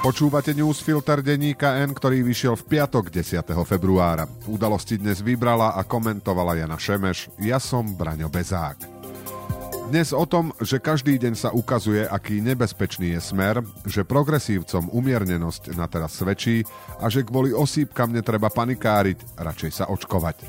Počúvate newsfilter denníka N, ktorý vyšiel v piatok 10. februára. Udalosti dnes vybrala a komentovala Jana Šemeš. Ja som Braňo Bezák. Dnes o tom, že každý deň sa ukazuje, aký nebezpečný je smer, že progresívcom umiernenosť na teraz svedčí a že kvôli osýpkam netreba panikáriť, radšej sa očkovať.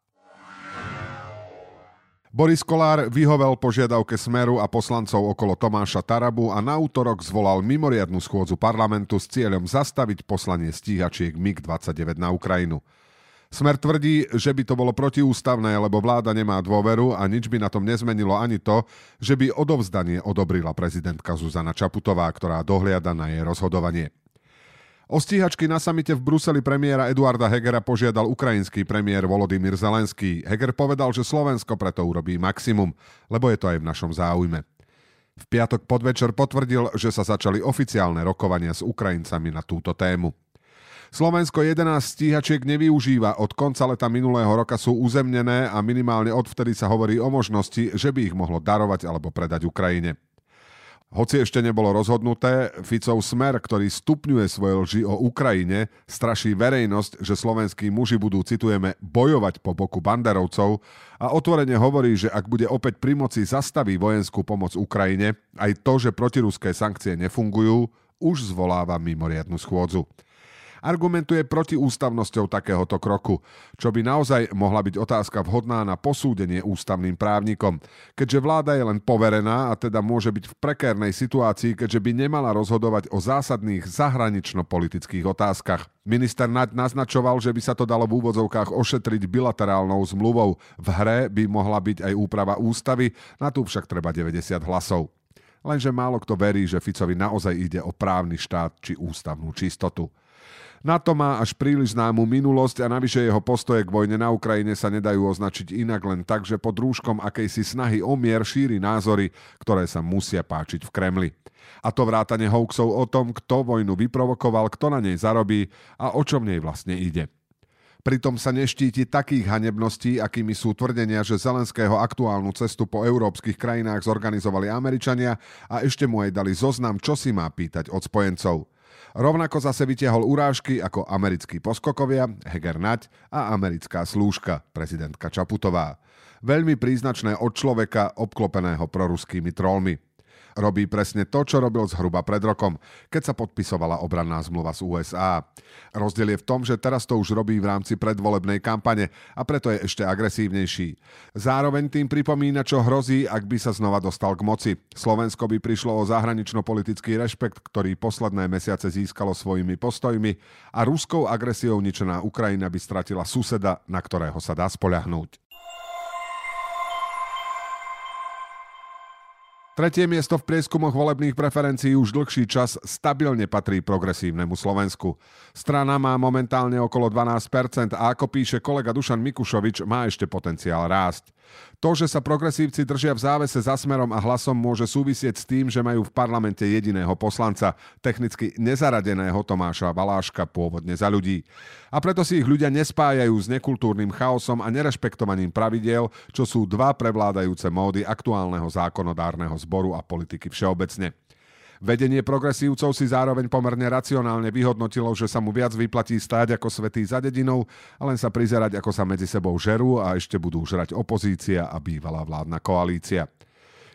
Boris Kolár vyhovel požiadavke Smeru a poslancov okolo Tomáša Tarabu a na útorok zvolal mimoriadnu schôdzu parlamentu s cieľom zastaviť poslanie stíhačiek MiG-29 na Ukrajinu. Smer tvrdí, že by to bolo protiústavné, lebo vláda nemá dôveru a nič by na tom nezmenilo ani to, že by odovzdanie odobrila prezidentka Zuzana Čaputová, ktorá dohliada na jej rozhodovanie. O stíhačky na samite v Bruseli premiéra Eduarda Hegera požiadal ukrajinský premiér Volodymyr Zelenský. Heger povedal, že Slovensko preto urobí maximum, lebo je to aj v našom záujme. V piatok podvečer potvrdil, že sa začali oficiálne rokovania s Ukrajincami na túto tému. Slovensko 11 stíhačiek nevyužíva. Od konca leta minulého roka sú uzemnené a minimálne odvtedy sa hovorí o možnosti, že by ich mohlo darovať alebo predať Ukrajine. Hoci ešte nebolo rozhodnuté, Ficov smer, ktorý stupňuje svoje lži o Ukrajine, straší verejnosť, že slovenskí muži budú, citujeme, bojovať po boku banderovcov a otvorene hovorí, že ak bude opäť pri moci zastaví vojenskú pomoc Ukrajine, aj to, že protiruské sankcie nefungujú, už zvoláva mimoriadnu schôdzu argumentuje proti ústavnosťou takéhoto kroku, čo by naozaj mohla byť otázka vhodná na posúdenie ústavným právnikom, keďže vláda je len poverená a teda môže byť v prekérnej situácii, keďže by nemala rozhodovať o zásadných zahranično-politických otázkach. Minister Naď naznačoval, že by sa to dalo v úvodzovkách ošetriť bilaterálnou zmluvou. V hre by mohla byť aj úprava ústavy, na tú však treba 90 hlasov. Lenže málo kto verí, že Ficovi naozaj ide o právny štát či ústavnú čistotu. Na to má až príliš známu minulosť a navyše jeho postoje k vojne na Ukrajine sa nedajú označiť inak len tak, že pod rúškom akejsi snahy o mier šíri názory, ktoré sa musia páčiť v Kremli. A to vrátane hoaxov o tom, kto vojnu vyprovokoval, kto na nej zarobí a o čom nej vlastne ide. Pritom sa neštíti takých hanebností, akými sú tvrdenia, že Zelenského aktuálnu cestu po európskych krajinách zorganizovali Američania a ešte mu aj dali zoznam, čo si má pýtať od spojencov. Rovnako zase vytiahol urážky ako americkí poskokovia, Heger Nať a americká slúžka, prezidentka Čaputová. Veľmi príznačné od človeka obklopeného proruskými trolmi. Robí presne to, čo robil zhruba pred rokom, keď sa podpisovala obranná zmluva z USA. Rozdiel je v tom, že teraz to už robí v rámci predvolebnej kampane a preto je ešte agresívnejší. Zároveň tým pripomína, čo hrozí, ak by sa znova dostal k moci. Slovensko by prišlo o zahranično-politický rešpekt, ktorý posledné mesiace získalo svojimi postojmi a ruskou agresiou ničená Ukrajina by stratila suseda, na ktorého sa dá spoľahnúť. Tretie miesto v prieskumoch volebných preferencií už dlhší čas stabilne patrí progresívnemu Slovensku. Strana má momentálne okolo 12% a ako píše kolega Dušan Mikušovič, má ešte potenciál rásť. To, že sa progresívci držia v závese za smerom a hlasom môže súvisieť s tým, že majú v parlamente jediného poslanca, technicky nezaradeného Tomáša Baláška, pôvodne za ľudí. A preto si ich ľudia nespájajú s nekultúrnym chaosom a nerešpektovaním pravidiel, čo sú dva prevládajúce módy aktuálneho zákonodárneho zboru a politiky všeobecne. Vedenie progresívcov si zároveň pomerne racionálne vyhodnotilo, že sa mu viac vyplatí stáť ako svetý za dedinou a len sa prizerať, ako sa medzi sebou žerú a ešte budú žrať opozícia a bývalá vládna koalícia.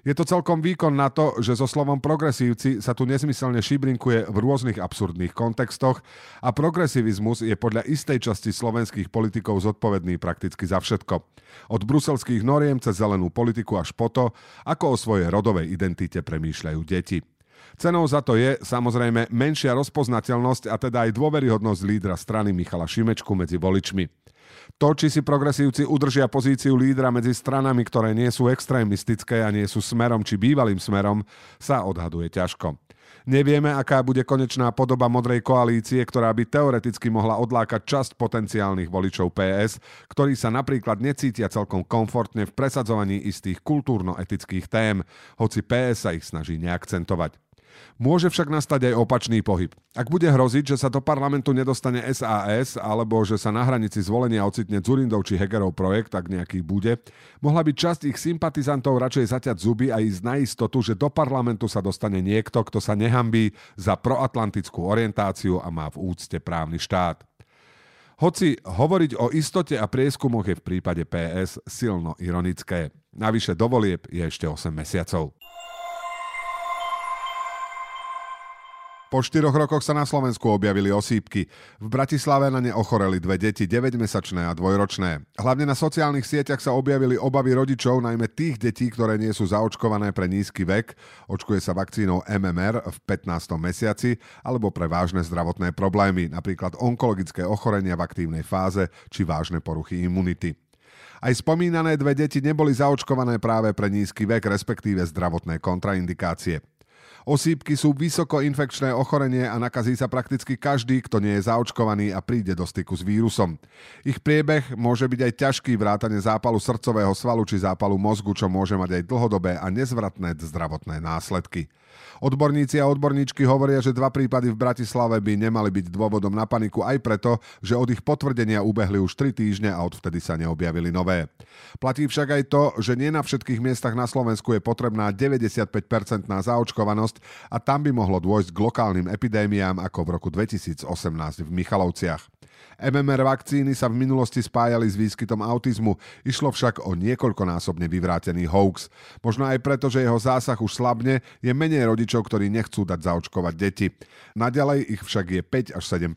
Je to celkom výkon na to, že so slovom progresívci sa tu nesmyselne šibrinkuje v rôznych absurdných kontextoch a progresivizmus je podľa istej časti slovenských politikov zodpovedný prakticky za všetko. Od bruselských noriem cez zelenú politiku až po to, ako o svojej rodovej identite premýšľajú deti. Cenou za to je samozrejme menšia rozpoznateľnosť a teda aj dôveryhodnosť lídra strany Michala Šimečku medzi voličmi. To, či si progresívci udržia pozíciu lídra medzi stranami, ktoré nie sú extrémistické a nie sú smerom či bývalým smerom, sa odhaduje ťažko. Nevieme, aká bude konečná podoba modrej koalície, ktorá by teoreticky mohla odlákať časť potenciálnych voličov PS, ktorí sa napríklad necítia celkom komfortne v presadzovaní istých kultúrno-etických tém, hoci PS sa ich snaží neakcentovať. Môže však nastať aj opačný pohyb. Ak bude hroziť, že sa do parlamentu nedostane SAS alebo že sa na hranici zvolenia ocitne Zurindov či Hegerov projekt, ak nejaký bude, mohla by časť ich sympatizantov radšej zaťať zuby a ísť na istotu, že do parlamentu sa dostane niekto, kto sa nehambí za proatlantickú orientáciu a má v úcte právny štát. Hoci hovoriť o istote a prieskumoch je v prípade PS silno ironické. Navyše dovolieb je ešte 8 mesiacov. Po štyroch rokoch sa na Slovensku objavili osýpky. V Bratislave na ne ochoreli dve deti, 9-mesačné a dvojročné. Hlavne na sociálnych sieťach sa objavili obavy rodičov, najmä tých detí, ktoré nie sú zaočkované pre nízky vek, očkuje sa vakcínou MMR v 15. mesiaci, alebo pre vážne zdravotné problémy, napríklad onkologické ochorenia v aktívnej fáze či vážne poruchy imunity. Aj spomínané dve deti neboli zaočkované práve pre nízky vek, respektíve zdravotné kontraindikácie. Osýpky sú vysokoinfekčné ochorenie a nakazí sa prakticky každý, kto nie je zaočkovaný a príde do styku s vírusom. Ich priebeh môže byť aj ťažký vrátane zápalu srdcového svalu či zápalu mozgu, čo môže mať aj dlhodobé a nezvratné zdravotné následky. Odborníci a odborníčky hovoria, že dva prípady v Bratislave by nemali byť dôvodom na paniku aj preto, že od ich potvrdenia ubehli už 3 týždne a odvtedy sa neobjavili nové. Platí však aj to, že nie na všetkých miestach na Slovensku je potrebná 95-percentná zaočkovanosť a tam by mohlo dôjsť k lokálnym epidémiám ako v roku 2018 v Michalovciach. MMR vakcíny sa v minulosti spájali s výskytom autizmu, išlo však o niekoľkonásobne vyvrátený hoax. Možno aj preto, že jeho zásah už slabne, je menej rodičov, ktorí nechcú dať zaočkovať deti. Naďalej ich však je 5 až 7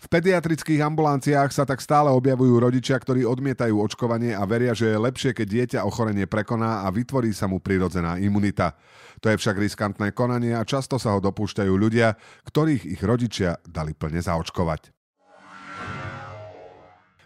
v pediatrických ambulanciách sa tak stále objavujú rodičia, ktorí odmietajú očkovanie a veria, že je lepšie, keď dieťa ochorenie prekoná a vytvorí sa mu prirodzená imunita. To je však riskantné konanie a často sa ho dopúšťajú ľudia, ktorých ich rodičia dali plne zaočkovať.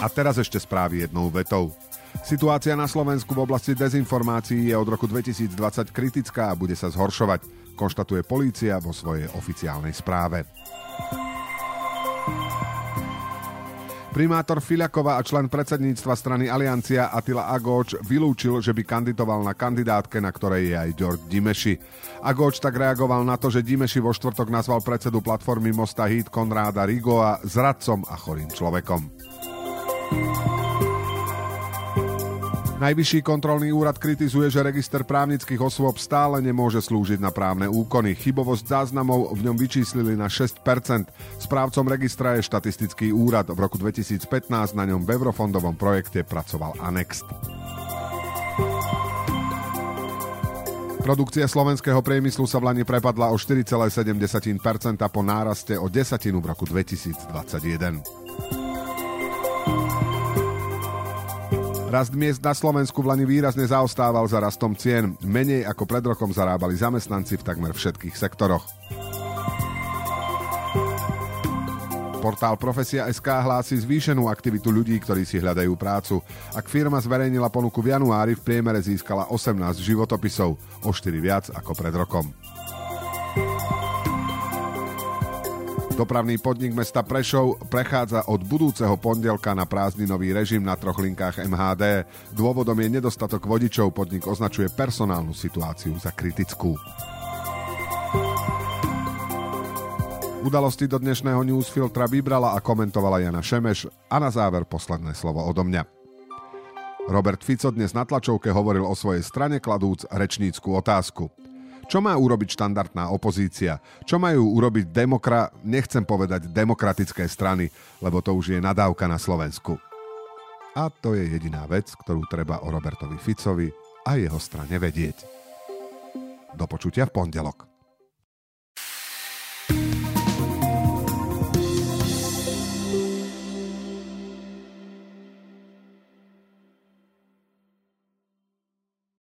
A teraz ešte správy jednou vetou. Situácia na Slovensku v oblasti dezinformácií je od roku 2020 kritická a bude sa zhoršovať, konštatuje polícia vo svojej oficiálnej správe. Primátor Filiakova a člen predsedníctva strany Aliancia Atila Agoč vylúčil, že by kandidoval na kandidátke, na ktorej je aj George Dimeši. Agoč tak reagoval na to, že Dimeši vo štvrtok nazval predsedu platformy Mosta Hit Konráda Rigoa zradcom a chorým človekom. Najvyšší kontrolný úrad kritizuje, že register právnických osôb stále nemôže slúžiť na právne úkony. Chybovosť záznamov v ňom vyčíslili na 6%. Správcom registra je štatistický úrad. V roku 2015 na ňom v eurofondovom projekte pracoval Anext. Produkcia slovenského priemyslu sa v Lani prepadla o 4,7% po náraste o desatinu v roku 2021. Rast miest na Slovensku v Lani výrazne zaostával za rastom cien. Menej ako pred rokom zarábali zamestnanci v takmer všetkých sektoroch. Portál Profesia SK hlási zvýšenú aktivitu ľudí, ktorí si hľadajú prácu. Ak firma zverejnila ponuku v januári, v priemere získala 18 životopisov, o 4 viac ako pred rokom. Dopravný podnik mesta Prešov prechádza od budúceho pondelka na prázdninový režim na troch linkách MHD. Dôvodom je nedostatok vodičov. Podnik označuje personálnu situáciu za kritickú. Udalosti do dnešného newsfiltra vybrala a komentovala Jana Šemeš a na záver posledné slovo odo mňa. Robert Fico dnes na tlačovke hovoril o svojej strane kladúc rečnícku otázku. Čo má urobiť štandardná opozícia? Čo majú urobiť demokra... nechcem povedať demokratické strany, lebo to už je nadávka na Slovensku. A to je jediná vec, ktorú treba o Robertovi Ficovi a jeho strane vedieť. Do počutia v pondelok.